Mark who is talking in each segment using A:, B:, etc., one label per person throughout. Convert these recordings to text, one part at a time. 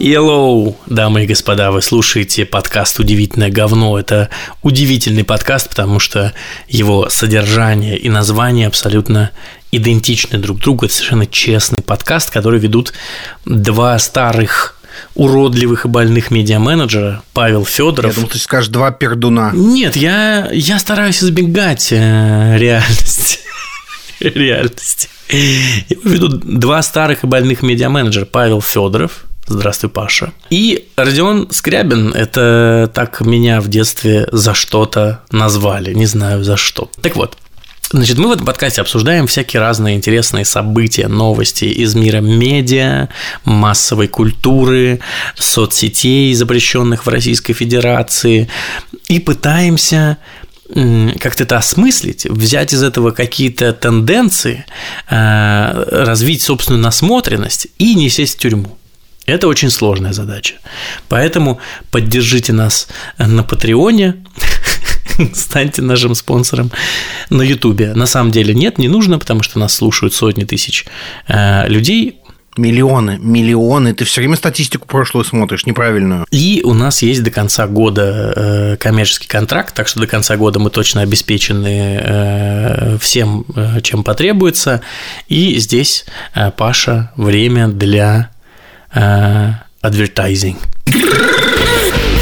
A: Hello, дамы и господа, вы слушаете подкаст «Удивительное говно». Это удивительный подкаст, потому что его содержание и название абсолютно идентичны друг другу. Это совершенно честный подкаст, который ведут два старых уродливых и больных медиа-менеджера Павел Федоров.
B: Я думал, ты скажешь два пердуна.
A: Нет, я, я стараюсь избегать э, реальности. реальности. Его ведут два старых и больных медиа-менеджера Павел Федоров Здравствуй, Паша. И Родион Скрябин – это так меня в детстве за что-то назвали, не знаю за что. Так вот, Значит, мы в этом подкасте обсуждаем всякие разные интересные события, новости из мира медиа, массовой культуры, соцсетей, запрещенных в Российской Федерации, и пытаемся как-то это осмыслить, взять из этого какие-то тенденции, э, развить собственную насмотренность и не сесть в тюрьму. Это очень сложная задача. Поэтому поддержите нас на Патреоне, станьте нашим спонсором на Ютубе. На самом деле нет, не нужно, потому что нас слушают сотни тысяч э, людей.
B: Миллионы, миллионы. Ты все время статистику прошлую смотришь, неправильную.
A: И у нас есть до конца года э, коммерческий контракт, так что до конца года мы точно обеспечены э, всем, чем потребуется. И здесь, Паша, время для Uh, advertising.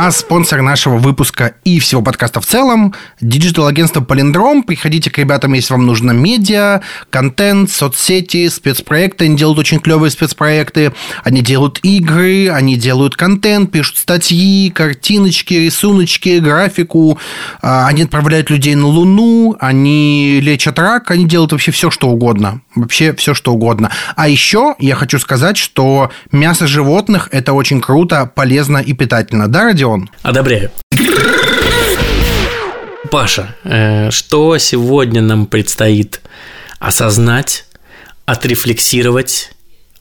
B: А спонсор нашего выпуска и всего подкаста в целом – digital-агентство Палиндром. Приходите к ребятам, если вам нужно медиа, контент, соцсети, спецпроекты. Они делают очень клевые спецпроекты. Они делают игры, они делают контент, пишут статьи, картиночки, рисуночки, графику. А, они отправляют людей на Луну, они лечат рак, они делают вообще все, что угодно. Вообще все, что угодно. А еще я хочу сказать, что мясо животных – это очень круто, полезно и питательно. Да, Родион?
A: Он. Одобряю. Паша, э, что сегодня нам предстоит осознать, отрефлексировать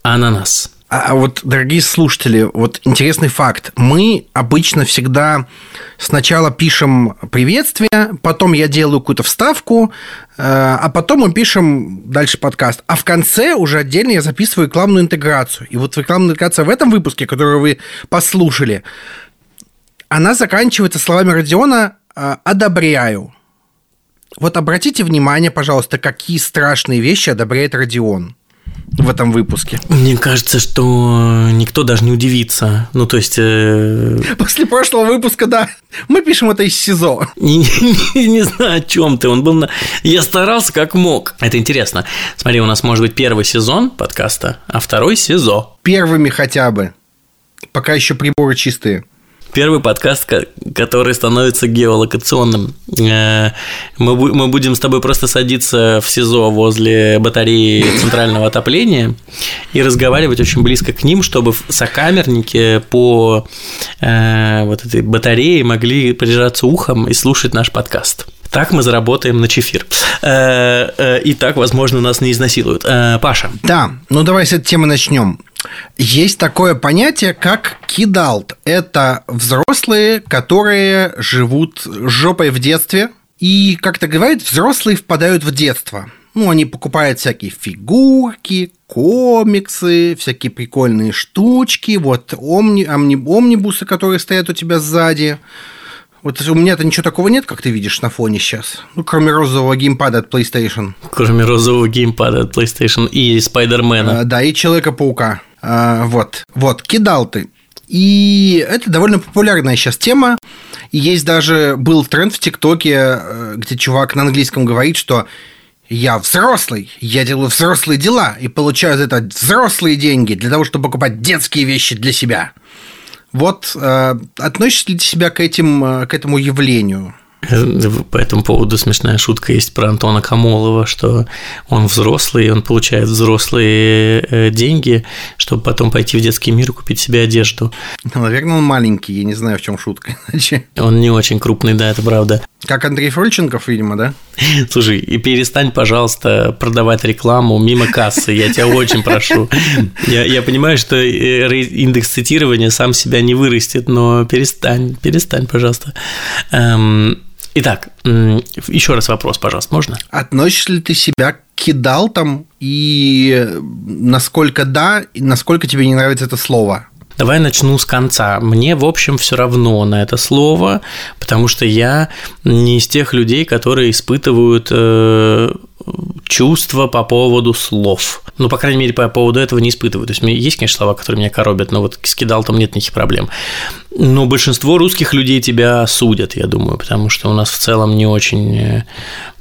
A: ананас?
B: А, а вот, дорогие слушатели, вот интересный факт. Мы обычно всегда сначала пишем приветствие, потом я делаю какую-то вставку, э, а потом мы пишем дальше подкаст. А в конце уже отдельно я записываю рекламную интеграцию. И вот рекламная интеграция в этом выпуске, который вы послушали, она заканчивается словами Родиона «А, «одобряю». Вот обратите внимание, пожалуйста, какие страшные вещи одобряет Родион в этом выпуске.
A: Мне кажется, что никто даже не удивится. Ну, то есть... Э...
B: После прошлого выпуска, да. Мы пишем это из СИЗО.
A: Не, не, не знаю, о чем ты. Он был на... Я старался как мог. Это интересно. Смотри, у нас может быть первый сезон подкаста, а второй СИЗО.
B: Первыми хотя бы. Пока еще приборы чистые
A: первый подкаст, который становится геолокационным. Э, мы, мы будем с тобой просто садиться в СИЗО возле батареи центрального отопления и разговаривать очень близко к ним, чтобы сокамерники по э, вот этой батарее могли прижаться ухом и слушать наш подкаст. Так мы заработаем на чефир. Э, и так, возможно, нас не изнасилуют. Паша.
B: Да, ну давай с этой темы начнем. Есть такое понятие, как кидалт. Это взрослые, которые живут жопой в детстве. И, как то говорят, взрослые впадают в детство. Ну, они покупают всякие фигурки, комиксы, всякие прикольные штучки, вот омни, омни, омнибусы, которые стоят у тебя сзади. Вот у меня-то ничего такого нет, как ты видишь на фоне сейчас. Ну, кроме розового геймпада от PlayStation.
A: Кроме розового геймпада от PlayStation и Спайдермена.
B: А, да, и Человека-паука. А, вот, вот, кидал ты. И это довольно популярная сейчас тема. И есть даже был тренд в ТикТоке, э, где чувак на английском говорит, что я взрослый, я делаю взрослые дела и получаю за это взрослые деньги для того, чтобы покупать детские вещи для себя. Вот э, относишься ли ты себя к, этим, э, к этому явлению?
A: По этому поводу смешная шутка есть про Антона Камолова, что он взрослый, он получает взрослые э, деньги, чтобы потом пойти в детский мир и купить себе одежду.
B: Ну, наверное, он маленький, я не знаю, в чем шутка.
A: Он не очень крупный, да, это правда.
B: Как Андрей Фрольченков, видимо, да?
A: Слушай, и перестань, пожалуйста, продавать рекламу мимо кассы, я тебя очень прошу. Я, я понимаю, что э, индекс цитирования сам себя не вырастет, но перестань, перестань, пожалуйста. Итак, еще раз вопрос, пожалуйста, можно?
B: Относишь ли ты себя к кидалтам и насколько да, и насколько тебе не нравится это слово?
A: Давай начну с конца. Мне, в общем, все равно на это слово, потому что я не из тех людей, которые испытывают э, чувства по поводу слов. Ну, по крайней мере, по поводу этого не испытываю. То есть, есть, конечно, слова, которые меня коробят, но вот с кидалтом нет никаких проблем. Но большинство русских людей тебя судят, я думаю, потому что у нас в целом не очень э,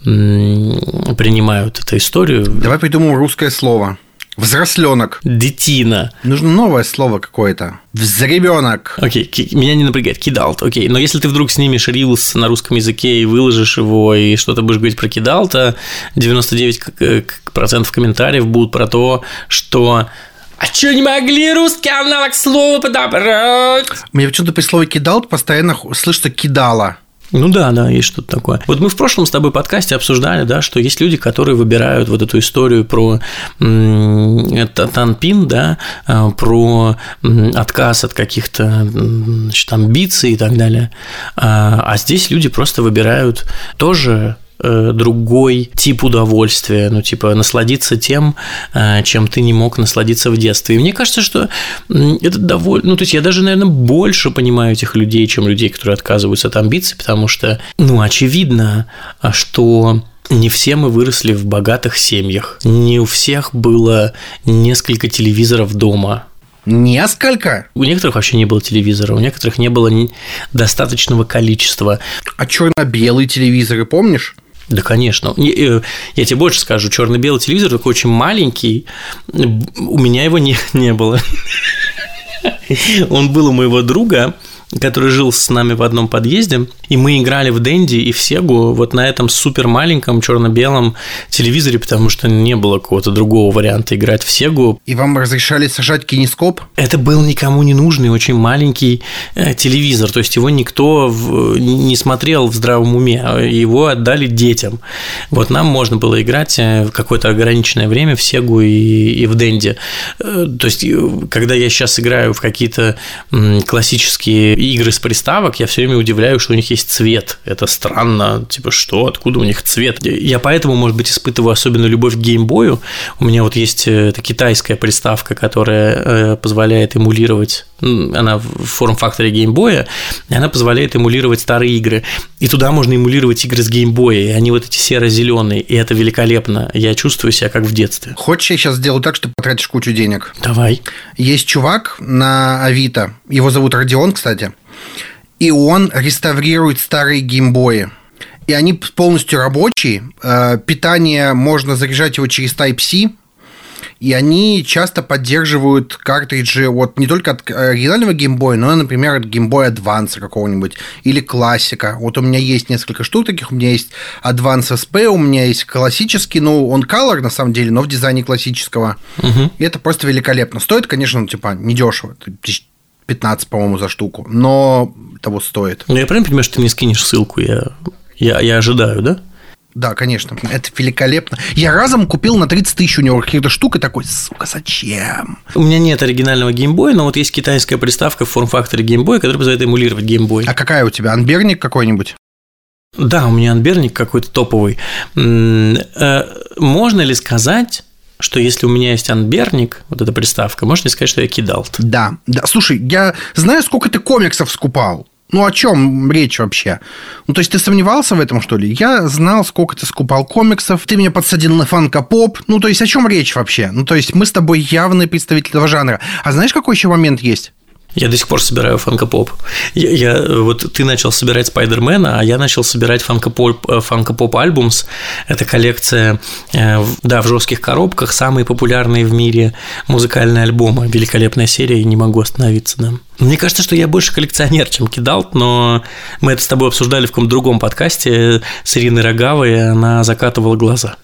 A: принимают эту историю.
B: Давай придумаем русское слово. Взросленок.
A: Детина.
B: Нужно новое слово какое-то. Взребенок.
A: Окей, okay, меня не напрягает. Кидалт. Окей, okay. но если ты вдруг снимешь рилс на русском языке и выложишь его, и что-то будешь говорить про кидалта, 99% комментариев будут про то, что а что, не могли русский аналог слова подобрать?
B: Мне почему-то при слове «кидалт» постоянно слышится «кидала».
A: Ну да, да, есть что-то такое. Вот мы в прошлом с тобой подкасте обсуждали, да, что есть люди, которые выбирают вот эту историю про танпин, да, а, про отказ от каких-то значит, амбиций и так далее. А, а здесь люди просто выбирают тоже Э, другой тип удовольствия, ну, типа, насладиться тем, э, чем ты не мог насладиться в детстве. И мне кажется, что это довольно... Ну, то есть, я даже, наверное, больше понимаю этих людей, чем людей, которые отказываются от амбиций, потому что, ну, очевидно, а, что не все мы выросли в богатых семьях. Не у всех было несколько телевизоров дома.
B: Несколько?
A: У некоторых вообще не было телевизора, у некоторых не было достаточного количества.
B: А черно-белые телевизоры, помнишь?
A: Да, конечно. Э, я тебе больше скажу, черно-белый телевизор такой очень маленький. У меня его не, не было. Он был у моего друга, который жил с нами в одном подъезде, и мы играли в Дэнди и в Сегу вот на этом супер маленьком черно-белом телевизоре, потому что не было какого-то другого варианта играть в Сегу.
B: И вам разрешали сажать кинескоп?
A: Это был никому не нужный, очень маленький э, телевизор, то есть его никто не смотрел в здравом уме, а его отдали детям. Вот нам можно было играть э, в какое-то ограниченное время в Сегу и, и в Дэнди. Э, то есть, когда я сейчас играю в какие-то классические игры с приставок, я все время удивляюсь, что у них есть цвет. Это странно, типа, что, откуда у них цвет? Я поэтому, может быть, испытываю особенно любовь к геймбою. У меня вот есть э, эта китайская приставка, которая э, позволяет эмулировать, она в форм-факторе геймбоя, и она позволяет эмулировать старые игры. И туда можно эмулировать игры с геймбоя, и они вот эти серо-зеленые, и это великолепно. Я чувствую себя как в детстве.
B: Хочешь, я сейчас сделаю так, что потратишь кучу денег?
A: Давай.
B: Есть чувак на Авито, его зовут Родион, кстати, и он реставрирует старые геймбои. И они полностью рабочие. Э, питание можно заряжать его через Type-C. И они часто поддерживают картриджи вот не только от оригинального геймбоя, но, например, от геймбоя Advance какого-нибудь или классика. Вот у меня есть несколько штук таких. У меня есть Advance SP, у меня есть классический, ну, он color на самом деле, но в дизайне классического. Угу. И это просто великолепно. Стоит, конечно, ну, типа, недешево. 15, по-моему, за штуку, но того стоит.
A: Ну, я правильно понимаю, что ты мне скинешь ссылку, я, я, я ожидаю, да?
B: Да, конечно, это великолепно. Я разом купил на 30 тысяч у него каких-то штук и такой, сука, зачем?
A: У меня нет оригинального геймбоя, но вот есть китайская приставка в форм-факторе геймбоя, которая позволяет эмулировать геймбой.
B: А какая у тебя? Анберник какой-нибудь?
A: Да, у меня анберник какой-то топовый. Э, можно ли сказать, что если у меня есть анберник, вот эта приставка, можно сказать, что я кидал.
B: Да, да. Слушай, я знаю, сколько ты комиксов скупал. Ну, о чем речь вообще? Ну, то есть, ты сомневался в этом, что ли? Я знал, сколько ты скупал комиксов, ты меня подсадил на фанка-поп. Ну, то есть, о чем речь вообще? Ну, то есть, мы с тобой явные представители этого жанра. А знаешь, какой еще момент есть?
A: Я до сих пор собираю фанкопоп. Я, я, вот ты начал собирать Спайдермена, а я начал собирать фанкопоп, э, фанкопоп альбумс. Это коллекция, э, да, в жестких коробках, самые популярные в мире музыкальные альбомы. Великолепная серия, и не могу остановиться, да. Мне кажется, что я больше коллекционер, чем кидал, но мы это с тобой обсуждали в каком-то другом подкасте с Ириной Рогавой, она закатывала глаза.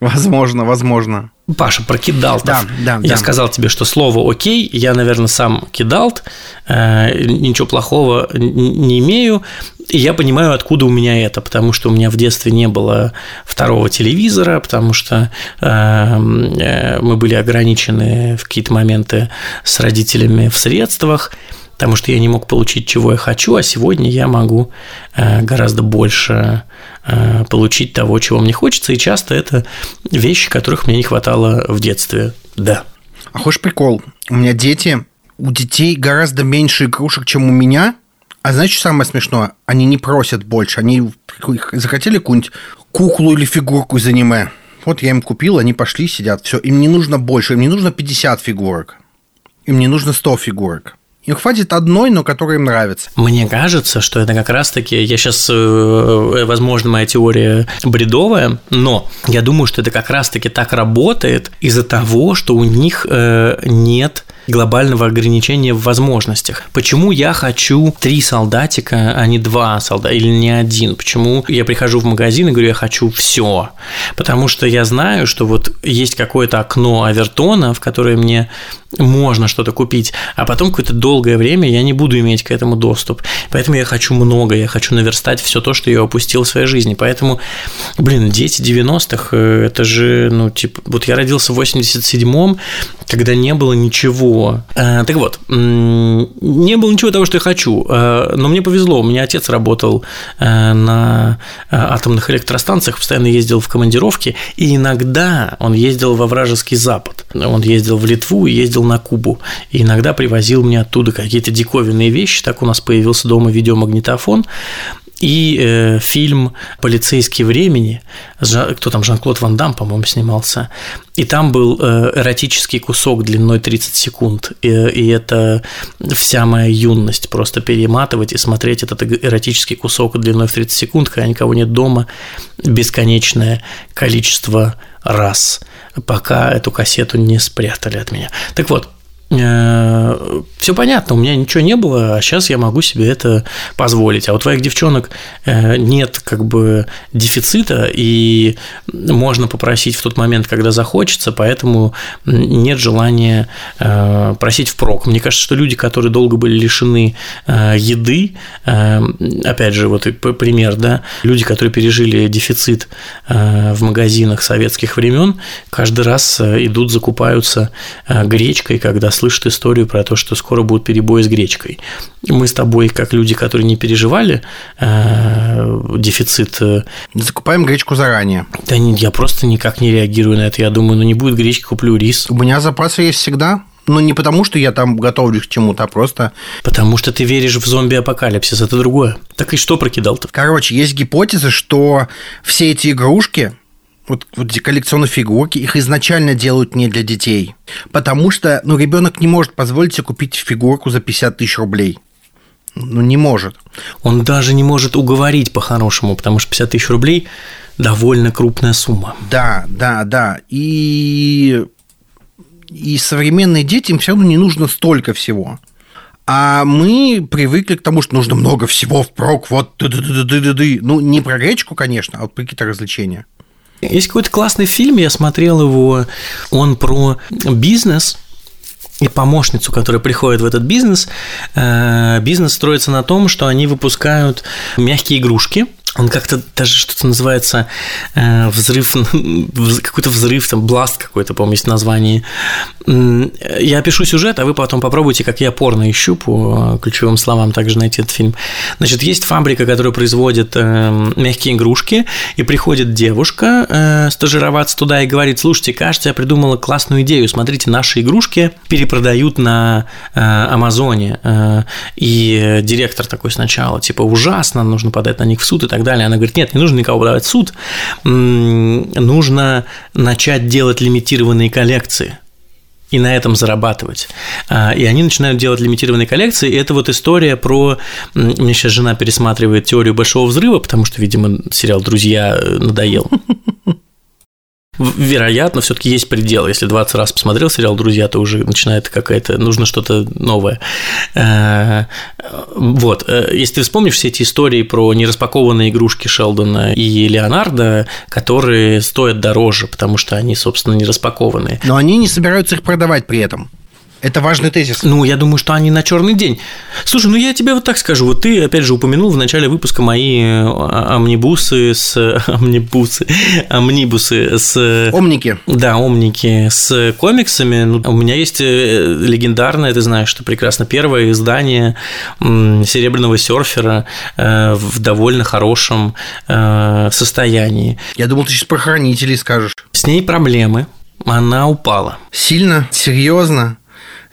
B: Возможно, возможно.
A: Паша, про кидалтов. Да, да, я да. сказал тебе, что слово «окей», я, наверное, сам кидалт, э, ничего плохого не имею, и я понимаю, откуда у меня это, потому что у меня в детстве не было второго телевизора, потому что э, э, мы были ограничены в какие-то моменты с родителями в средствах, потому что я не мог получить, чего я хочу, а сегодня я могу э, гораздо больше Э, получить того, чего мне хочется, и часто это вещи, которых мне не хватало в детстве. Да.
B: А хочешь прикол? У меня дети У детей гораздо меньше игрушек, чем у меня. А знаете, что самое смешное? Они не просят больше. Они захотели какую-нибудь куклу или фигурку из аниме. Вот я им купил, они пошли, сидят. Все, им не нужно больше, им не нужно 50 фигурок. Им не нужно 100 фигурок. Им хватит одной, но которая им нравится.
A: Мне кажется, что это как раз-таки, я сейчас, э, возможно, моя теория бредовая, но я думаю, что это как раз-таки так работает из-за того, что у них э, нет глобального ограничения в возможностях. Почему я хочу три солдатика, а не два солдата, или не один? Почему я прихожу в магазин и говорю, я хочу все? Потому что я знаю, что вот есть какое-то окно Авертона, в которое мне можно что-то купить, а потом какое-то долгое время я не буду иметь к этому доступ. Поэтому я хочу много, я хочу наверстать все то, что я упустил в своей жизни. Поэтому, блин, дети 90-х, э, это же, ну, типа, вот я родился в 87-м, когда не было ничего. Э, так вот, не было ничего того, что я хочу, э, но мне повезло, у меня отец работал на атомных электростанциях, постоянно ездил в командировки, и иногда он ездил во вражеский Запад. Он ездил в Литву и ездил на Кубу. И иногда привозил мне оттуда какие-то диковинные вещи. Так у нас появился дома видеомагнитофон. И э, фильм «Полицейские времени», кто там, Жан-Клод Ван Дам, по-моему, снимался, и там был э, эротический кусок длиной 30 секунд, и, и это вся моя юность, просто перематывать и смотреть этот эротический кусок длиной в 30 секунд, когда никого нет дома, бесконечное количество раз, пока эту кассету не спрятали от меня. Так вот, все понятно, у меня ничего не было, а сейчас я могу себе это позволить. А у твоих девчонок э, нет как бы дефицита, и можно попросить в тот момент, когда захочется, поэтому нет желания э, просить впрок. Мне кажется, что люди, которые долго были лишены еды, опять же, вот пример, да, люди, которые пережили дефицит в магазинах советских времен, каждый раз идут, закупаются гречкой, когда слышат историю про то, что скоро будут перебои с гречкой. Мы с тобой, как люди, которые не переживали э, дефицит... Э,
B: Закупаем гречку заранее.
A: Да нет, я просто никак не реагирую на это. Я думаю, ну не будет гречки, куплю рис.
B: У меня запасы есть всегда. Но не потому, что я там готовлюсь к чему-то, а просто...
A: Потому что ты веришь в зомби-апокалипсис, это другое. Так и что прокидал-то?
B: Короче, есть гипотеза, что все эти игрушки, вот, вот эти коллекционные фигурки, их изначально делают не для детей. Потому что, ну, ребенок не может позволить себе купить фигурку за 50 тысяч рублей. Ну, не может.
A: Он даже не может уговорить по-хорошему, потому что 50 тысяч рублей довольно крупная сумма.
B: Да, да, да. И, и современные дети, им все равно не нужно столько всего. А мы привыкли к тому, что нужно много всего впрок, вот ну не про гречку, конечно, а вот про какие-то развлечения.
A: Есть какой-то классный фильм, я смотрел его, он про бизнес, и помощницу, которая приходит в этот бизнес. Э, бизнес строится на том, что они выпускают мягкие игрушки, он как-то даже что-то называется э, взрыв, какой-то взрыв, там, бласт какой-то, по-моему, есть название. Я опишу сюжет, а вы потом попробуйте, как я порно ищу по ключевым словам, также найти этот фильм. Значит, есть фабрика, которая производит э, мягкие игрушки, и приходит девушка э, стажироваться туда и говорит, слушайте, кажется, я придумала классную идею, смотрите, наши игрушки перепродают на э, Амазоне. Э, и директор такой сначала, типа, ужасно, нужно подать на них в суд и так так далее. Она говорит, нет, не нужно никого подавать в суд, нужно начать делать лимитированные коллекции и на этом зарабатывать. А, и они начинают делать лимитированные коллекции. И это вот история про... Мне сейчас жена пересматривает теорию большого взрыва, потому что, видимо, сериал «Друзья» надоел вероятно, все-таки есть предел. Если 20 раз посмотрел сериал Друзья, то уже начинает какая-то, нужно что-то новое. Э, вот. Э, если ты вспомнишь все эти истории про нераспакованные игрушки Шелдона и Леонардо, которые стоят дороже, потому что они, собственно, не распакованные.
B: Но они не собираются их продавать при этом. Это важный тезис.
A: Ну, я думаю, что они на черный день. Слушай, ну я тебе вот так скажу. Вот ты, опять же, упомянул в начале выпуска мои э, амнибусы с... Амнибусы. Амнибусы с...
B: Омники.
A: Да, омники с комиксами. Ну, у меня есть э, легендарное, ты знаешь, что прекрасно, первое издание «Серебряного серфера» э, в довольно хорошем состоянии.
B: Я думал, ты сейчас про хранителей скажешь.
A: С ней проблемы. Она упала.
B: Сильно? Серьезно?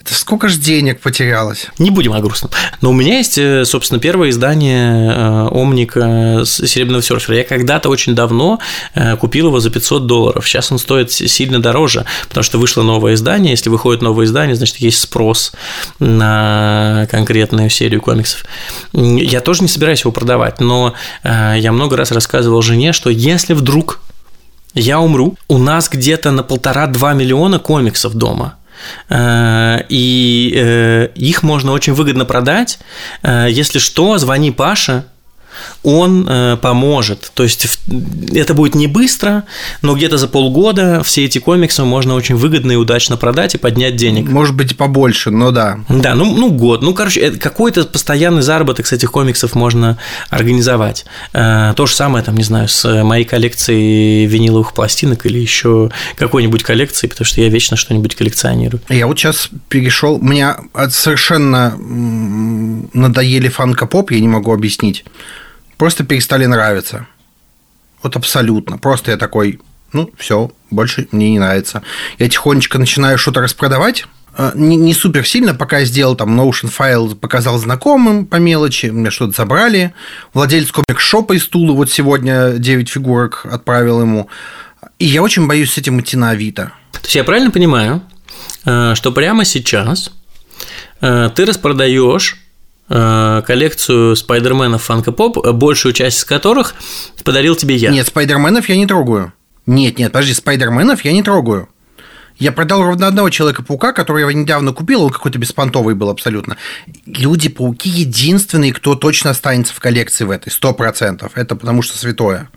B: Сколько ж денег потерялось?
A: Не будем о грустном. Но у меня есть, э, собственно, первое издание э, Омника Серебряного серфера. Я когда-то очень давно э, купил его за 500 долларов. Сейчас он стоит сильно дороже, потому что вышло новое издание. Если выходит новое издание, значит, есть спрос на конкретную серию комиксов. Я тоже не собираюсь его продавать, но я много раз рассказывал жене, что если вдруг я умру, у нас где-то на полтора-два миллиона комиксов дома – Э, и э, их можно очень выгодно продать. Э, если что, звони Паше, он э, поможет. То есть это будет не быстро, но где-то за полгода все эти комиксы можно очень выгодно и удачно продать и поднять денег.
B: Может быть, и побольше, но да.
A: Да, ну, ну год. Ну, короче, какой-то постоянный заработок с этих комиксов можно организовать. Э, то же самое, там, не знаю, с моей коллекцией виниловых пластинок или еще какой-нибудь коллекции, потому что я вечно что-нибудь коллекционирую.
B: Я вот сейчас перешел, мне совершенно надоели фанка-поп, я не могу объяснить просто перестали нравиться. Вот абсолютно. Просто я такой, ну, все, больше мне не нравится. Я тихонечко начинаю что-то распродавать, а, не, не супер сильно, пока я сделал там Notion файл, показал знакомым по мелочи, мне что-то забрали. Владелец комик-шопа из Тулы вот сегодня 9 фигурок отправил ему. И я очень боюсь с этим идти на Авито.
A: То есть я правильно понимаю, э, что прямо сейчас э, ты распродаешь коллекцию спайдерменов Фанка Поп, большую часть из которых подарил тебе я.
B: Нет, спайдерменов я не трогаю. Нет, нет, подожди, спайдерменов я не трогаю. Я продал ровно одного Человека-паука, который я недавно купил, он какой-то беспонтовый был абсолютно. Люди-пауки единственные, кто точно останется в коллекции в этой, сто процентов. Это потому что святое.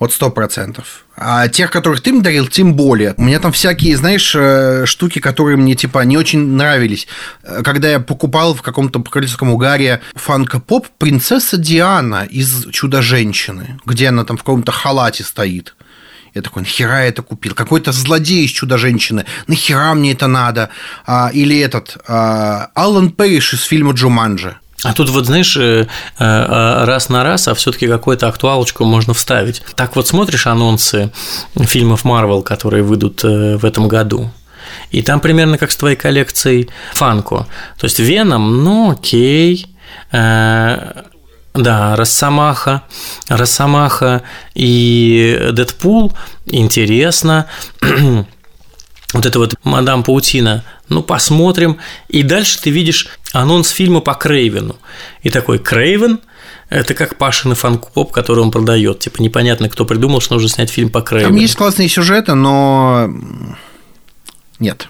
B: Вот сто процентов. А тех, которых ты мне дарил, тем более. У меня там всякие, знаешь, э, штуки, которые мне, типа, не очень нравились. Э, когда я покупал в каком-то покровительском угаре фанка-поп принцесса Диана из «Чудо-женщины», где она там в каком-то халате стоит. Я такой, нахера я это купил? Какой-то злодей из «Чудо-женщины». Нахера мне это надо? А, или этот а, Алан Пейш из фильма «Джуманджи».
A: А тут вот, знаешь, э, э, раз на раз, а все таки какую-то актуалочку можно вставить. Так вот смотришь анонсы фильмов Марвел, которые выйдут э, в этом году, и там примерно как с твоей коллекцией Фанко. То есть Веном, ну окей, да, Росомаха, Росомаха и Дэдпул интересно. вот это вот Мадам Паутина, ну посмотрим. И дальше ты видишь анонс фильма по Крейвену. И такой Крейвен это как Пашин фанкоп, который он продает. Типа непонятно, кто придумал, что нужно снять фильм по Крейвену.
B: Там есть классные сюжеты, но нет.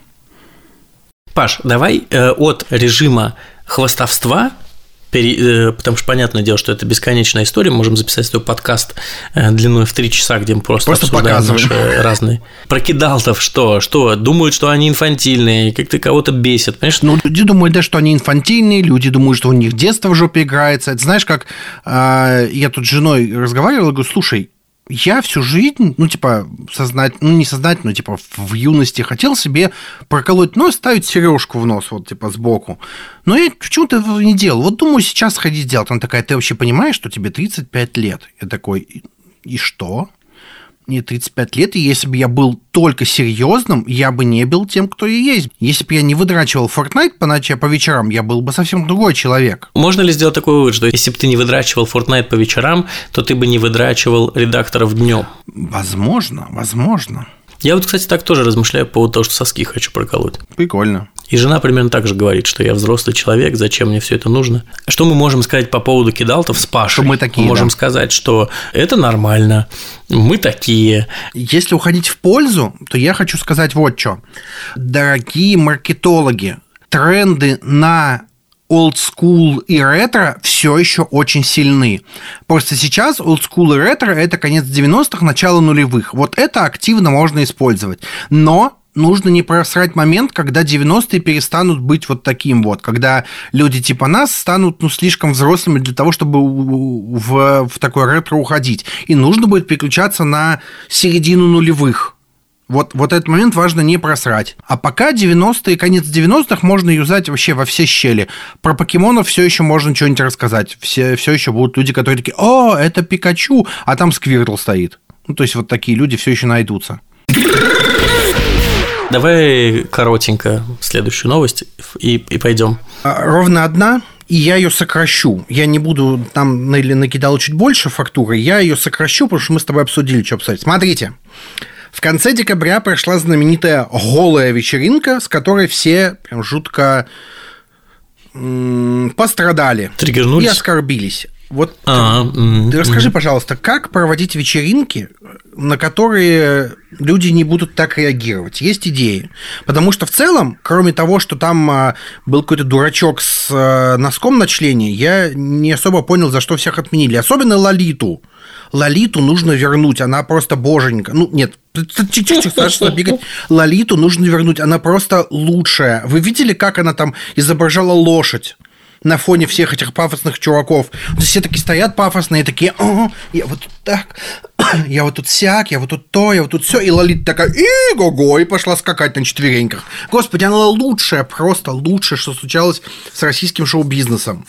A: Паш, давай э, от режима хвостовства Э, потому что понятное дело, что это бесконечная история, мы можем записать свой подкаст э, длиной в три часа, где мы просто,
B: просто
A: обсуждаем наши разные. Прокидалтов что? Что? Думают, что они инфантильные, как-то кого-то бесят, понимаешь?
B: Ну, люди думают, да, что они инфантильные, люди думают, что у них детство в жопе играется. Это знаешь, как э, я тут с женой разговаривал, говорю, слушай, я всю жизнь, ну, типа, сознать, ну, не сознательно, типа, в юности хотел себе проколоть нос, ставить сережку в нос, вот, типа, сбоку. Но я почему-то этого не делал. Вот думаю, сейчас ходить делать. Она такая, ты вообще понимаешь, что тебе 35 лет? Я такой, и что? Мне 35 лет, и если бы я был только серьезным, я бы не был тем, кто я есть. Если бы я не выдрачивал Fortnite по ночам, по вечерам, я был бы совсем другой человек.
A: Можно ли сделать такой вывод, что если бы ты не выдрачивал Fortnite по вечерам, то ты бы не выдрачивал редакторов днем?
B: Возможно, возможно.
A: Я вот, кстати, так тоже размышляю по поводу того, что соски хочу проколоть.
B: Прикольно.
A: И жена примерно так же говорит, что я взрослый человек, зачем мне все это нужно. Что мы можем сказать по поводу кидалтов с Пашей?
B: Что мы такие,
A: Мы можем
B: да.
A: сказать, что это нормально, мы такие.
B: Если уходить в пользу, то я хочу сказать вот что. Дорогие маркетологи, тренды на school и ретро все еще очень сильны. Просто сейчас school и ретро это конец 90-х, начало нулевых. Вот это активно можно использовать. Но нужно не просрать момент, когда 90-е перестанут быть вот таким вот, когда люди типа нас станут ну, слишком взрослыми для того, чтобы в, в такой ретро уходить. И нужно будет переключаться на середину нулевых. Вот, вот этот момент важно не просрать. А пока 90-е, конец 90-х можно юзать вообще во все щели. Про покемонов все еще можно что-нибудь рассказать. Все, все еще будут люди, которые такие, о, это Пикачу, а там Сквиртл стоит. Ну, то есть вот такие люди все еще найдутся.
A: Давай коротенько следующую новость и, и пойдем.
B: А, ровно одна, и я ее сокращу. Я не буду там накидал чуть больше фактуры, я ее сокращу, потому что мы с тобой обсудили, что обсудить. Смотрите. В конце декабря прошла знаменитая голая вечеринка, с которой все прям жутко пострадали
A: Триггернулись?
B: и оскорбились. Вот
A: А,
B: ты расскажи, пожалуйста, как проводить вечеринки, на которые люди не будут так реагировать? Есть идеи? Потому что в целом, кроме того, что там а, был какой-то дурачок с а, носком на члене, я не особо понял, за что всех отменили. Особенно Лолиту. Лолиту нужно вернуть, она просто боженька. Ну, нет, чуть-чуть страшно бегать. Лолиту нужно вернуть, она просто лучшая. Вы видели, как она там изображала лошадь? на фоне всех этих пафосных чуваков. Вот Все такие стоят пафосные, такие, «Ага, я вот тут так, я вот тут сяк, я вот тут то, я вот тут все. И Лолита такая, и го-го, и пошла скакать на четвереньках. Господи, она лучшая, просто лучшее, что случалось с российским шоу-бизнесом.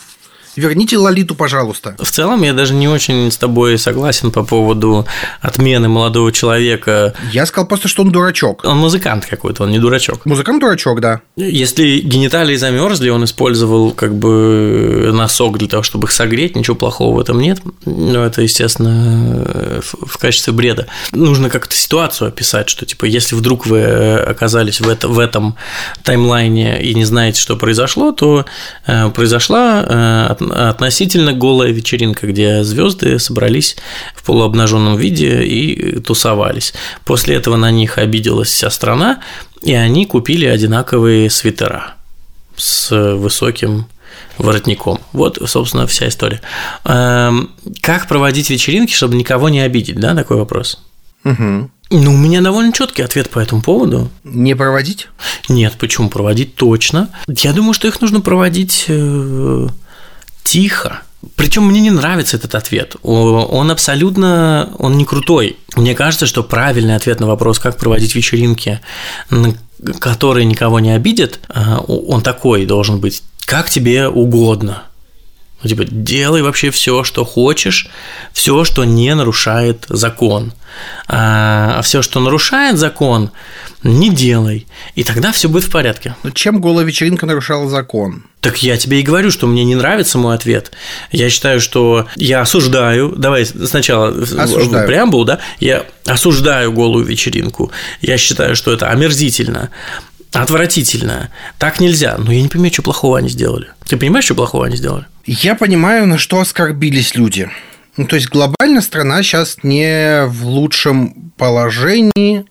B: Верните Лолиту, пожалуйста.
A: В целом, я даже не очень с тобой согласен по поводу отмены молодого человека.
B: Я сказал просто, что он дурачок.
A: Он музыкант какой-то, он не дурачок.
B: Музыкант дурачок, да.
A: Если гениталии замерзли, он использовал как бы носок для того, чтобы их согреть, ничего плохого в этом нет. Но это, естественно, в качестве бреда. Нужно как-то ситуацию описать, что типа, если вдруг вы оказались в, это, в этом таймлайне и не знаете, что произошло, то э, произошла э, относительно голая вечеринка, где звезды собрались в полуобнаженном виде и тусовались. После этого на них обиделась вся страна, и они купили одинаковые свитера с высоким воротником. Вот, собственно, вся история. Эм, Как проводить вечеринки, чтобы никого не обидеть, да, такой вопрос?
B: Мгм.
A: Ну, у меня довольно четкий ответ по этому поводу.
B: Не проводить?
A: Нет, почему проводить точно? Я думаю, что их нужно проводить э, тихо. Причем мне не нравится этот ответ. Он абсолютно, он не крутой. Мне кажется, что правильный ответ на вопрос, как проводить вечеринки, которые никого не обидят, э, он такой должен быть, как тебе угодно. Ну, типа, делай вообще все, что хочешь, все, что не нарушает закон. А все, что нарушает закон, не делай. И тогда все будет в порядке.
B: Ну, чем голая вечеринка нарушала закон?
A: Так я тебе и говорю, что мне не нравится мой ответ. Я считаю, что я осуждаю. Давай сначала
B: Осуждаю.
A: в преамбулу, да? Я осуждаю голую вечеринку. Я считаю, что это омерзительно. Отвратительно. Так нельзя. Но я не понимаю, что плохого они сделали. Ты понимаешь, что плохого они сделали?
B: Я понимаю, на что оскорбились люди. Ну, то есть глобально страна сейчас не в лучшем положении,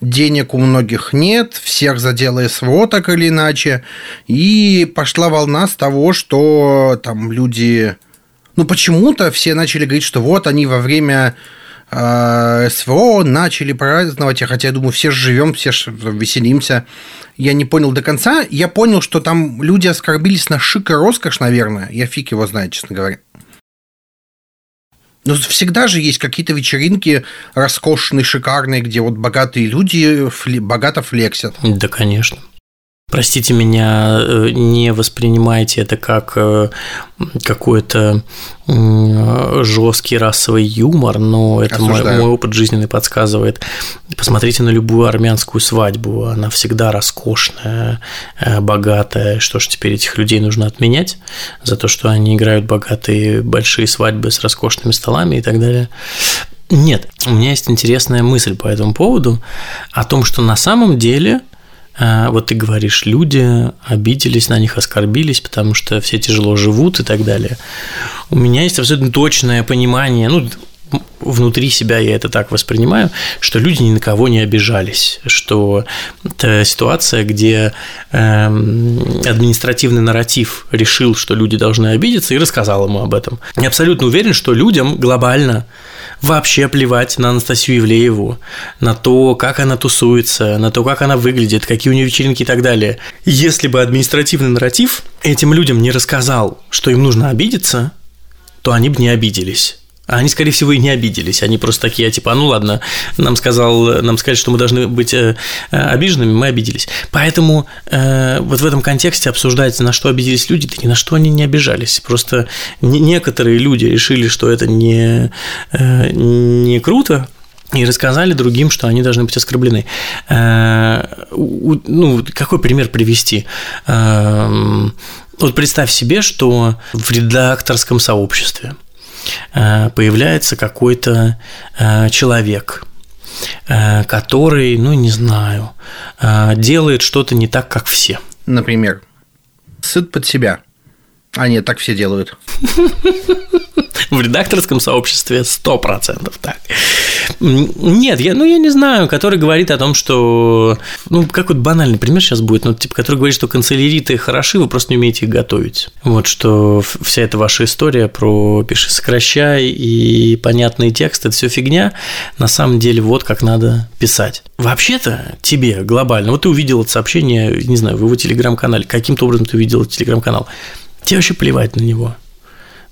B: денег у многих нет, всех задело СВО так или иначе, и пошла волна с того, что там люди... Ну, почему-то все начали говорить, что вот они во время СВО начали праздновать, а хотя я думаю, все же живем, все же веселимся. Я не понял до конца. Я понял, что там люди оскорбились на шик и роскошь, наверное. Я фиг его знает, честно говоря. Но всегда же есть какие-то вечеринки роскошные, шикарные, где вот богатые люди фли- богато флексят.
A: Да, конечно. Простите меня, э, не воспринимайте это как э, какой-то жесткий расовый юмор, но это мой, мой опыт жизненный подсказывает. Посмотрите на любую армянскую свадьбу, она всегда роскошная, э, богатая. Что ж, теперь этих людей нужно отменять за то, что они играют богатые большие свадьбы с роскошными столами и так далее. Нет, у меня есть интересная мысль по этому поводу о том, что на самом деле вот ты говоришь, люди обиделись на них, оскорбились, потому что все тяжело живут и так далее. У меня есть абсолютно точное понимание, ну, внутри себя я это так воспринимаю, что люди ни на кого не обижались, что это ситуация, где эм, административный нарратив решил, что люди должны обидеться и рассказал ему об этом. Я абсолютно уверен, что людям глобально вообще плевать на Анастасию Ивлееву, на то, как она тусуется, на то, как она выглядит, какие у нее вечеринки и так далее. Если бы административный нарратив этим людям не рассказал, что им нужно обидеться, то они бы не обиделись. А они, скорее всего, и не обиделись. Они просто такие, типа, а ну ладно, нам сказал, нам сказали, что мы должны быть э, э, обиженными, мы обиделись. Поэтому э, вот в этом контексте обсуждать, на что обиделись люди, да ни на что они не обижались. Просто не- некоторые люди решили, что это не, э, не круто, и рассказали другим, что они должны быть оскорблены. Э, ну, какой пример привести? Эм, вот представь себе, что в редакторском сообществе появляется какой-то э, человек, который, ну, не знаю, делает что-то не так, как все.
B: Например, сыт под себя. А нет, так все делают.
A: В редакторском сообществе 100% так. Нет, я, ну, я не знаю, который говорит о том, что... Ну, какой-то банальный пример сейчас будет, ну, типа, который говорит, что канцеляриты хороши, вы просто не умеете их готовить. Вот что вся эта ваша история про пиши, сокращай и понятные тексты, это все фигня. На самом деле, вот как надо писать. Вообще-то тебе глобально, вот ты увидел это сообщение, не знаю, в его телеграм-канале, каким-то образом ты увидел телеграм-канал, тебе вообще плевать на него.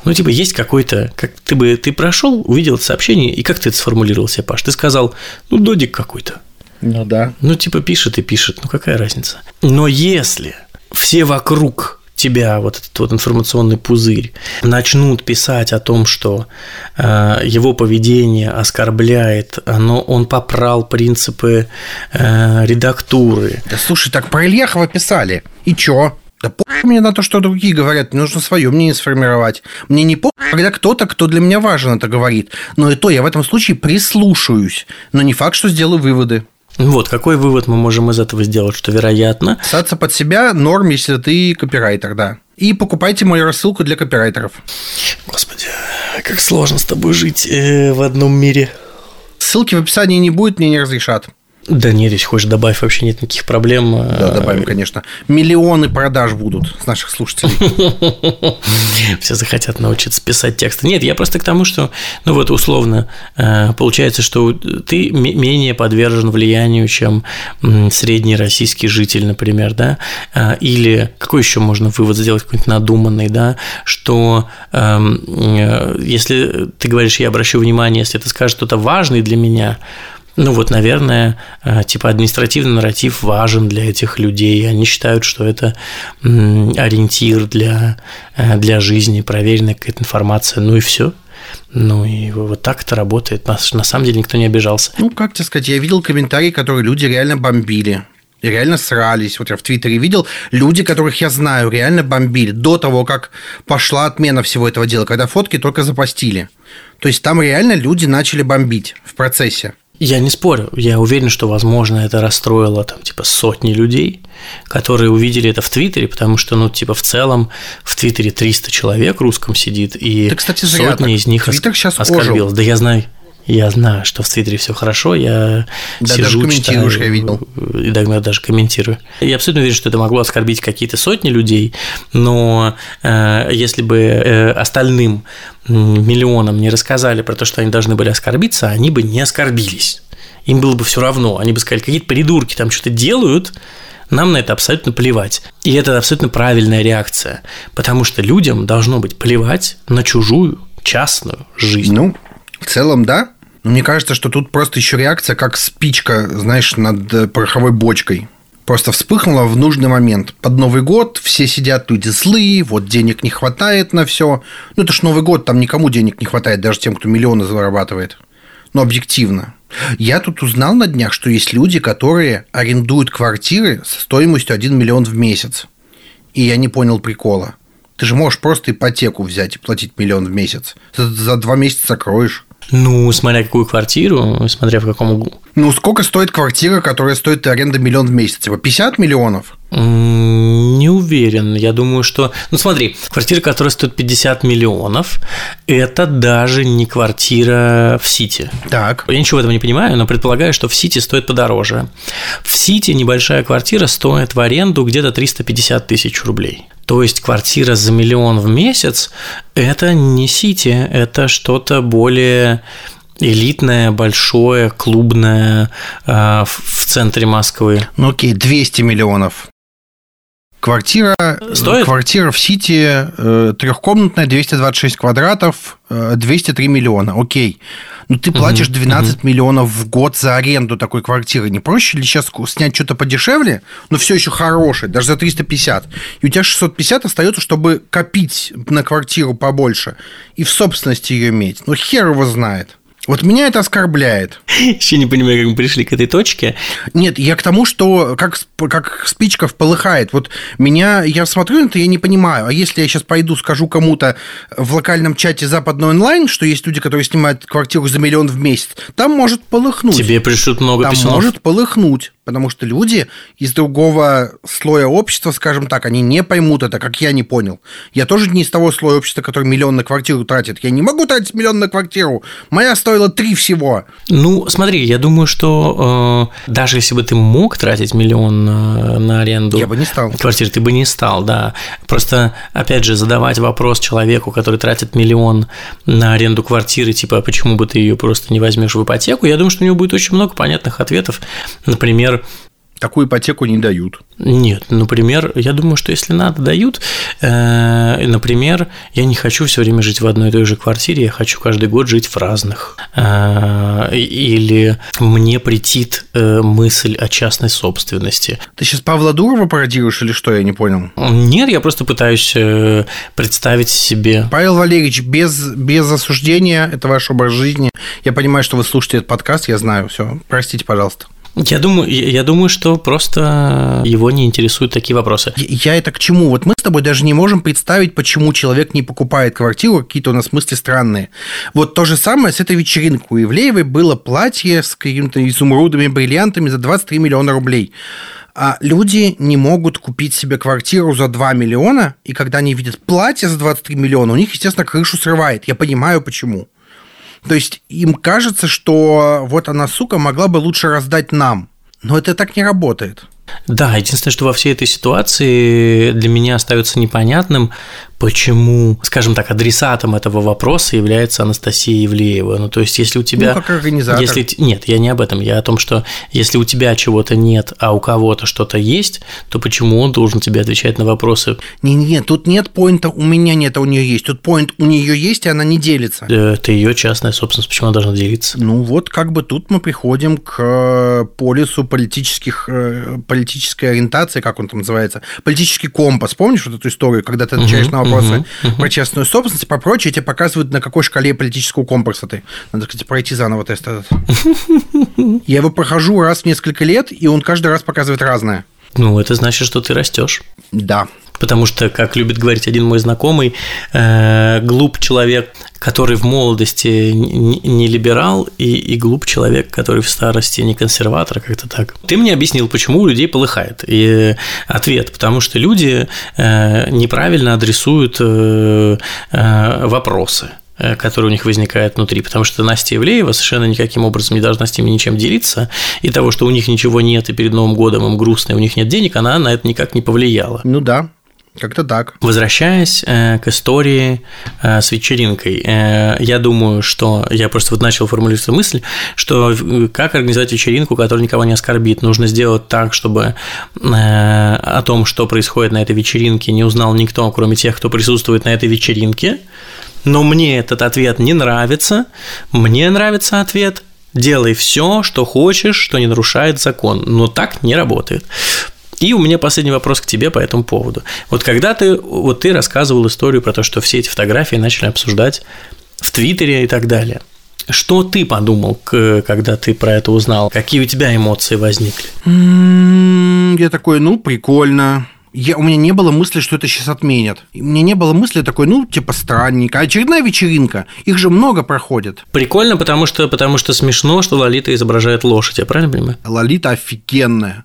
A: Ну, типа, есть какой-то, как ты бы, ты прошел, увидел это сообщение, и как ты это сформулировал себе, Паш? Ты сказал, ну, додик какой-то.
B: Ну, да.
A: Ну, типа, пишет и пишет, ну, какая разница? Но если все вокруг тебя, вот этот вот информационный пузырь, начнут писать о том, что э, его поведение оскорбляет, оно, он попрал принципы э, редактуры.
B: Да слушай, так про Ильяхова писали. И чё? Да по мне на то, что другие говорят, мне нужно свое мнение сформировать. Мне не по когда кто-то, кто для меня важен, это говорит. Но и то я в этом случае прислушаюсь. Но не факт, что сделаю выводы.
A: Вот, какой вывод мы можем из этого сделать, что вероятно...
B: Писаться под себя норм, если ты копирайтер, да. И покупайте мою рассылку для копирайтеров.
A: Господи, как сложно с тобой жить э, в одном мире.
B: Ссылки в описании не будет, мне не разрешат.
A: Да нет, если хочешь, добавь, вообще нет никаких проблем.
B: Да, добавим, конечно. Миллионы продаж будут с наших слушателей.
A: Все захотят научиться писать тексты. Нет, я просто к тому, что, ну вот условно, э, получается, что ты менее подвержен влиянию, чем средний российский житель, например, да, э, или какой еще можно вывод сделать, какой-нибудь надуманный, да, что эм, э, если ты говоришь, я обращу внимание, если ты скажешь что-то важное для меня, ну вот, наверное, э, типа административный нарратив важен для этих людей. Они считают, что это ориентир для, э, для жизни, проверенная какая-то информация. Ну и все. Ну и вот так это работает. На, на самом деле никто не обижался.
B: Ну, как тебе сказать, я видел комментарии, которые люди реально бомбили. И реально срались. Вот я в Твиттере видел люди, которых я знаю, реально бомбили до того, как пошла отмена всего этого дела, когда фотки только запостили. То есть там реально люди начали бомбить в процессе.
A: Я не спорю, я уверен, что, возможно, это расстроило там, типа, сотни людей, которые увидели это в Твиттере, потому что, ну, типа, в целом в Твиттере 300 человек русском сидит, и
B: да, кстати,
A: сотни из них
B: Твиттер сейчас
A: оскорбилось. Ожил. Да я знаю, я знаю, что в Твиттере все хорошо, я
B: да,
A: сижу,
B: даже комментируешь, читаю, я видел.
A: И иногда даже комментирую. Я абсолютно уверен, что это могло оскорбить какие-то сотни людей, но э, если бы э, остальным миллионам не рассказали про то, что они должны были оскорбиться, они бы не оскорбились. Им было бы все равно. Они бы сказали, какие-то придурки там что-то делают, нам на это абсолютно плевать. И это абсолютно правильная реакция, потому что людям должно быть плевать на чужую частную жизнь.
B: Ну, в целом, да. Мне кажется, что тут просто еще реакция, как спичка, знаешь, над э, пороховой бочкой. Просто вспыхнула в нужный момент. Под Новый год все сидят, люди злые, вот денег не хватает на все. Ну, это ж Новый год, там никому денег не хватает, даже тем, кто миллионы зарабатывает. Но объективно. Я тут узнал на днях, что есть люди, которые арендуют квартиры со стоимостью 1 миллион в месяц. И я не понял прикола. Ты же можешь просто ипотеку взять и платить миллион в месяц. За, два месяца кроешь.
A: Ну, смотря какую квартиру, смотря в каком углу.
B: Ну, сколько стоит квартира, которая стоит аренда миллион в месяц? Типа 50 миллионов?
A: Не уверен. Я думаю, что... Ну, смотри, квартира, которая стоит 50 миллионов, это даже не квартира в Сити.
B: Так.
A: Я ничего в этом не понимаю, но предполагаю, что в Сити стоит подороже. В Сити небольшая квартира стоит в аренду где-то 350 тысяч рублей. То есть квартира за миллион в месяц – это не Сити, это что-то более элитное, большое, клубное э, в центре Москвы.
B: Ну окей, 200 миллионов. Квартира, Стоит? квартира в Сити э, трехкомнатная, 226 квадратов, э, 203 миллиона. Окей. Ну, ты платишь 12 угу. миллионов в год за аренду такой квартиры. Не проще ли сейчас снять что-то подешевле, но все еще хорошее, даже за 350? И у тебя 650 остается, чтобы копить на квартиру побольше и в собственности ее иметь. Ну, хер его знает. Вот меня это оскорбляет.
A: Еще не понимаю, как мы пришли к этой точке.
B: Нет, я к тому, что как, как спичка полыхает. Вот меня, я смотрю на это, я не понимаю. А если я сейчас пойду, скажу кому-то в локальном чате западной онлайн, что есть люди, которые снимают квартиру за миллион в месяц, там может полыхнуть.
A: Тебе пришлют много
B: там
A: письмов.
B: может полыхнуть. Потому что люди из другого слоя общества, скажем так, они не поймут это, как я не понял. Я тоже не из того слоя общества, который миллион на квартиру тратит. Я не могу тратить миллион на квартиру. Моя стоила три всего.
A: Ну, смотри, я думаю, что э, даже если бы ты мог тратить миллион на, на аренду
B: я бы не стал.
A: квартиры, ты бы не стал, да. Просто, опять же, задавать вопрос человеку, который тратит миллион на аренду квартиры, типа, а почему бы ты ее просто не возьмешь в ипотеку, я думаю, что у него будет очень много понятных ответов. Например,
B: Такую ипотеку не дают.
A: Нет, например, я думаю, что если надо, дают. Э, например, я не хочу все время жить в одной и той же квартире, я хочу каждый год жить в разных. Э, или мне претит э, мысль о частной собственности.
B: Ты сейчас Павла Дурова пародируешь или что, я не понял?
A: Нет, я просто пытаюсь представить себе.
B: Павел Валерьевич, без, без осуждения, это ваш образ жизни. Я понимаю, что вы слушаете этот подкаст, я знаю, все. Простите, пожалуйста.
A: Я думаю, я думаю, что просто его не интересуют такие вопросы.
B: Я это к чему? Вот мы с тобой даже не можем представить, почему человек не покупает квартиру, какие-то у нас мысли странные. Вот то же самое с этой вечеринкой. У Ивлеевой было платье с какими-то изумрудами, бриллиантами за 23 миллиона рублей. А люди не могут купить себе квартиру за 2 миллиона, и когда они видят платье за 23 миллиона, у них, естественно, крышу срывает. Я понимаю, почему. То есть им кажется, что вот она, сука, могла бы лучше раздать нам. Но это так не работает.
A: Да, единственное, что во всей этой ситуации для меня остается непонятным, почему, скажем так, адресатом этого вопроса является Анастасия Евлеева. Ну, то есть, если у тебя...
B: Ну, как организатор.
A: Если... Нет, я не об этом. Я о том, что если у тебя чего-то нет, а у кого-то что-то есть, то почему он должен тебе отвечать на вопросы?
B: Не-не, тут нет поинта «у меня нет, а у нее есть». Тут поинт «у нее есть, и она не делится».
A: Это ее частная собственность, почему она должна делиться?
B: Ну, вот как бы тут мы приходим к э, полису политических, э, политической ориентации, как он там называется, политический компас. Помнишь вот эту историю, когда ты отвечаешь угу, на вопрос вопросы uh-huh. про частную собственность про прочее, тебе показывают, на какой шкале политического комплекса ты. Надо, кстати, пройти заново тест этот. Я его прохожу раз в несколько лет, и он каждый раз показывает разное.
A: Ну, это значит, что ты растешь.
B: Да.
A: Потому что, как любит говорить один мой знакомый, э, глуп человек, который в молодости не либерал, и, и глуп человек, который в старости не консерватор, как-то так. Ты мне объяснил, почему у людей полыхает. И ответ, потому что люди э, неправильно адресуют э, э, вопросы которые у них возникают внутри, потому что Настя Евлеева совершенно никаким образом не должна с ними ничем делиться, и того, что у них ничего нет, и перед Новым годом им грустно, и у них нет денег, она на это никак не повлияла.
B: Ну да, как-то так.
A: Возвращаясь э, к истории э, с вечеринкой, э, я думаю, что я просто вот начал формулировать мысль, что э, как организовать вечеринку, которая никого не оскорбит, нужно сделать так, чтобы э, о том, что происходит на этой вечеринке, не узнал никто, кроме тех, кто присутствует на этой вечеринке. Но мне этот ответ не нравится. Мне нравится ответ делай все, что хочешь, что не нарушает закон. Но так не работает. И у меня последний вопрос к тебе по этому поводу. Вот когда ты, вот ты рассказывал историю про то, что все эти фотографии начали обсуждать в Твиттере и так далее. Что ты подумал, когда ты про это узнал? Какие у тебя эмоции возникли?
B: Я такой, ну, прикольно. Я, у меня не было мысли, что это сейчас отменят. У меня не было мысли такой, ну, типа, странненько. Очередная вечеринка. Их же много проходит.
A: Прикольно, потому что, потому что смешно, что Лолита изображает лошадь, я правильно понимаю?
B: Лолита офигенная.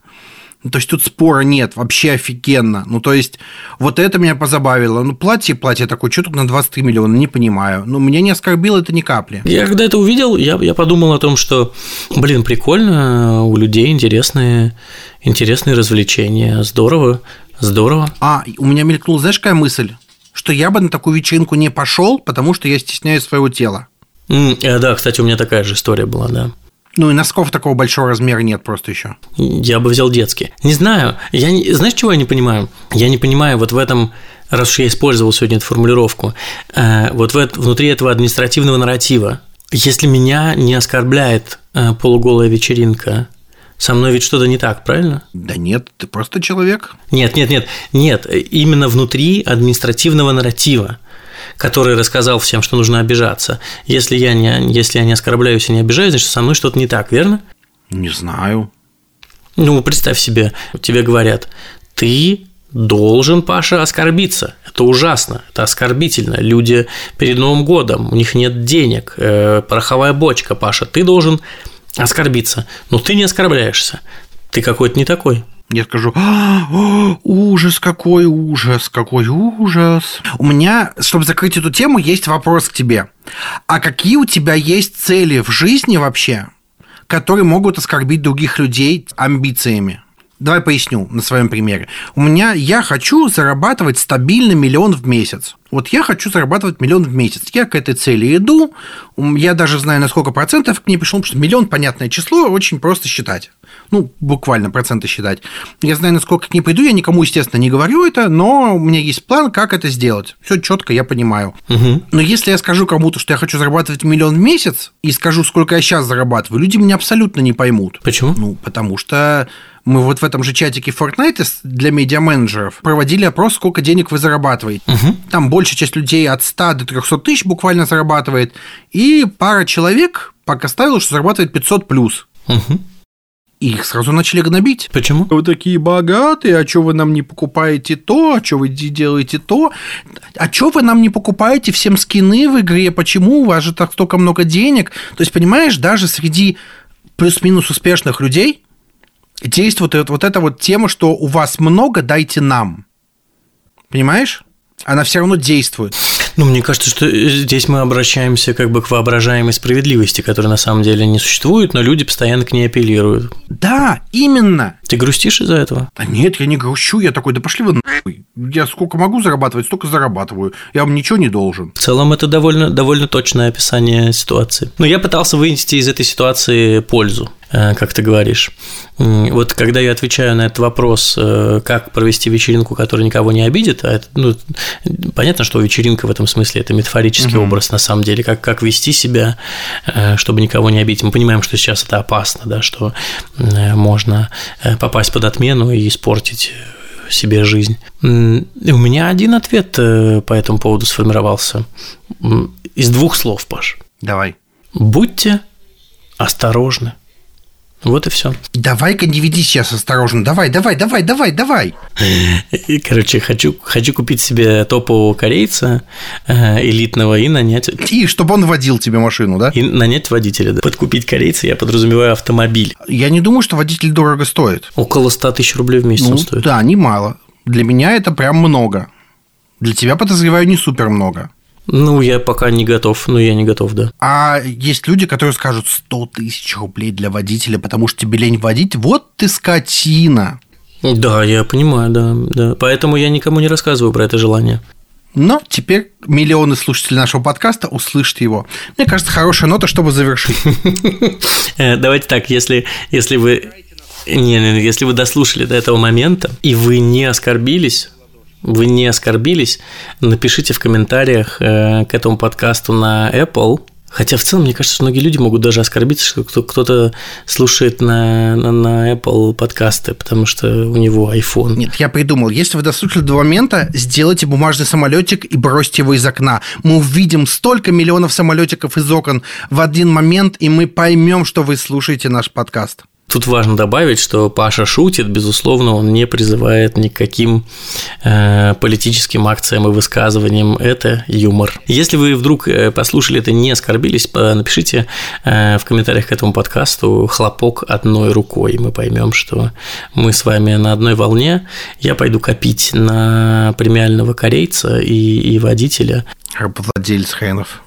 B: Ну, то есть тут спора нет, вообще офигенно. Ну, то есть вот это меня позабавило. Ну, платье, платье такое, что тут на 23 миллиона, не понимаю. Ну, меня не оскорбило это ни капли.
A: Я когда это увидел, я, я подумал о том, что, блин, прикольно, у людей интересные, интересные развлечения, здорово, здорово.
B: А, у меня мелькнула, знаешь, какая мысль? Что я бы на такую вечеринку не пошел, потому что я стесняюсь своего тела.
A: Mm, да, кстати, у меня такая же история была, да.
B: Ну и носков такого большого размера нет просто еще.
A: Я бы взял детские. Не знаю. Я не... Знаешь, чего я не понимаю? Я не понимаю вот в этом раз уж я использовал сегодня эту формулировку, э, вот в, внутри этого административного нарратива, если меня не оскорбляет э, полуголая вечеринка, со мной ведь что-то не так, правильно?
B: Да нет, ты просто человек.
A: Нет, нет, нет, нет, именно внутри административного нарратива. Который рассказал всем, что нужно обижаться. Если я не, если я не оскорбляюсь и не обижаюсь, значит, со мной что-то не так, верно?
B: Не знаю.
A: Ну, представь себе, тебе говорят, ты должен, Паша, оскорбиться. Это ужасно, это оскорбительно. Люди перед Новым годом, у них нет денег, э, пороховая бочка, Паша, ты должен оскорбиться. Но ты не оскорбляешься. Ты какой-то не такой.
B: Я скажу, «А, ужас, какой ужас, какой ужас. У меня, чтобы закрыть эту тему, есть вопрос к тебе. А какие у тебя есть цели в жизни вообще, которые могут оскорбить других людей амбициями? Давай поясню на своем примере. У меня я хочу зарабатывать стабильно миллион в месяц. Вот я хочу зарабатывать миллион в месяц. Я к этой цели иду. Я даже знаю, на сколько процентов к ней пришел, потому что миллион понятное число, очень просто считать. Ну, буквально проценты считать. Я знаю, насколько к ней пойду. Я никому, естественно, не говорю это, но у меня есть план, как это сделать. Все четко, я понимаю.
A: Угу.
B: Но если я скажу кому-то, что я хочу зарабатывать миллион в месяц, и скажу, сколько я сейчас зарабатываю, люди меня абсолютно не поймут.
A: Почему?
B: Ну, потому что мы вот в этом же чатике Fortnite для медиа-менеджеров проводили опрос, сколько денег вы зарабатываете.
A: Угу.
B: Там большая часть людей от 100 до 300 тысяч буквально зарабатывает, и пара человек пока ставила, что зарабатывает 500 плюс.
A: Угу.
B: И их сразу начали гнобить.
A: Почему?
B: Вы такие богатые, а что вы нам не покупаете то, а что вы делаете то, а что вы нам не покупаете всем скины в игре, почему у вас же так столько много денег? То есть, понимаешь, даже среди плюс-минус успешных людей действует вот, вот эта вот тема, что у вас много, дайте нам. Понимаешь? Она все равно действует.
A: Ну, мне кажется, что здесь мы обращаемся как бы к воображаемой справедливости, которая на самом деле не существует, но люди постоянно к ней апеллируют.
B: Да, именно.
A: Ты грустишь из-за этого?
B: Да нет, я не грущу, я такой, да пошли вы нахуй. Я сколько могу зарабатывать, столько зарабатываю. Я вам ничего не должен.
A: В целом это довольно, довольно точное описание ситуации. Но я пытался вынести из этой ситуации пользу. Э, как ты говоришь. Вот когда я отвечаю на этот вопрос, э, как провести вечеринку, которая никого не обидит, а это, ну, понятно, что вечеринка в этом смысле это метафорический угу. образ на самом деле, как, как вести себя, э, чтобы никого не обидеть. Мы понимаем, что сейчас это опасно, да, что можно попасть под отмену и испортить себе жизнь. У меня один ответ по этому поводу сформировался из двух слов, Паш.
B: Давай.
A: Будьте осторожны. Вот и все.
B: Давай-ка не веди сейчас осторожно. Давай, давай, давай, давай, давай.
A: Короче, хочу, хочу купить себе топового корейца э, элитного и нанять...
B: И чтобы он водил тебе машину, да?
A: И нанять водителя, да. Подкупить корейца, я подразумеваю автомобиль.
B: Я не думаю, что водитель дорого стоит.
A: Около 100 тысяч рублей в месяц
B: ну,
A: он стоит.
B: Да, немало. Для меня это прям много. Для тебя, подозреваю, не супер много.
A: Ну, я пока не готов, но я не готов, да.
B: А есть люди, которые скажут 100 тысяч рублей для водителя, потому что тебе лень водить. Вот ты скотина.
A: Да, я понимаю, да, да. Поэтому я никому не рассказываю про это желание.
B: Но теперь миллионы слушателей нашего подкаста услышат его. Мне кажется, хорошая нота, чтобы завершить.
A: Э, давайте так, если, если вы не, не, если вы дослушали до этого момента и вы не оскорбились, вы не оскорбились, напишите в комментариях э, к этому подкасту на Apple. Хотя в целом, мне кажется, что многие люди могут даже оскорбиться, что кто-то слушает на, на, на Apple подкасты, потому что у него iPhone.
B: Нет, я придумал. Если вы дослушали до момента, сделайте бумажный самолетик и бросьте его из окна. Мы увидим столько миллионов самолетиков из окон в один момент, и мы поймем, что вы слушаете наш подкаст.
A: Тут важно добавить, что Паша шутит, безусловно, он не призывает никаким э, политическим акциям и высказываниям. Это юмор. Если вы вдруг э, послушали это, не оскорбились, напишите э, в комментариях к этому подкасту хлопок одной рукой, мы поймем, что мы с вами на одной волне. Я пойду копить на премиального корейца и, и водителя.
B: Владелец хренов.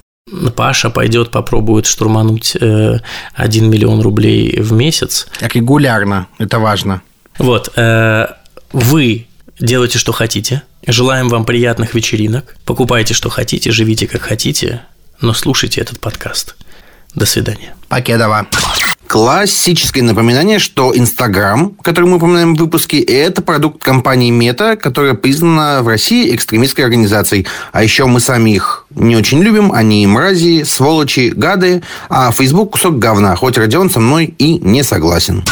A: Паша пойдет, попробует штурмануть э, 1 миллион рублей в месяц.
B: Как регулярно, это важно.
A: Вот, э, вы делайте, что хотите. Желаем вам приятных вечеринок. Покупайте, что хотите, живите, как хотите, но слушайте этот подкаст. До свидания.
B: Покедова.
C: Классическое напоминание, что Инстаграм, который мы упоминаем в выпуске, это продукт компании Мета, которая признана в России экстремистской организацией. А еще мы сами их не очень любим. Они мрази, сволочи, гады. А Facebook кусок говна. Хоть Родион со мной и не согласен.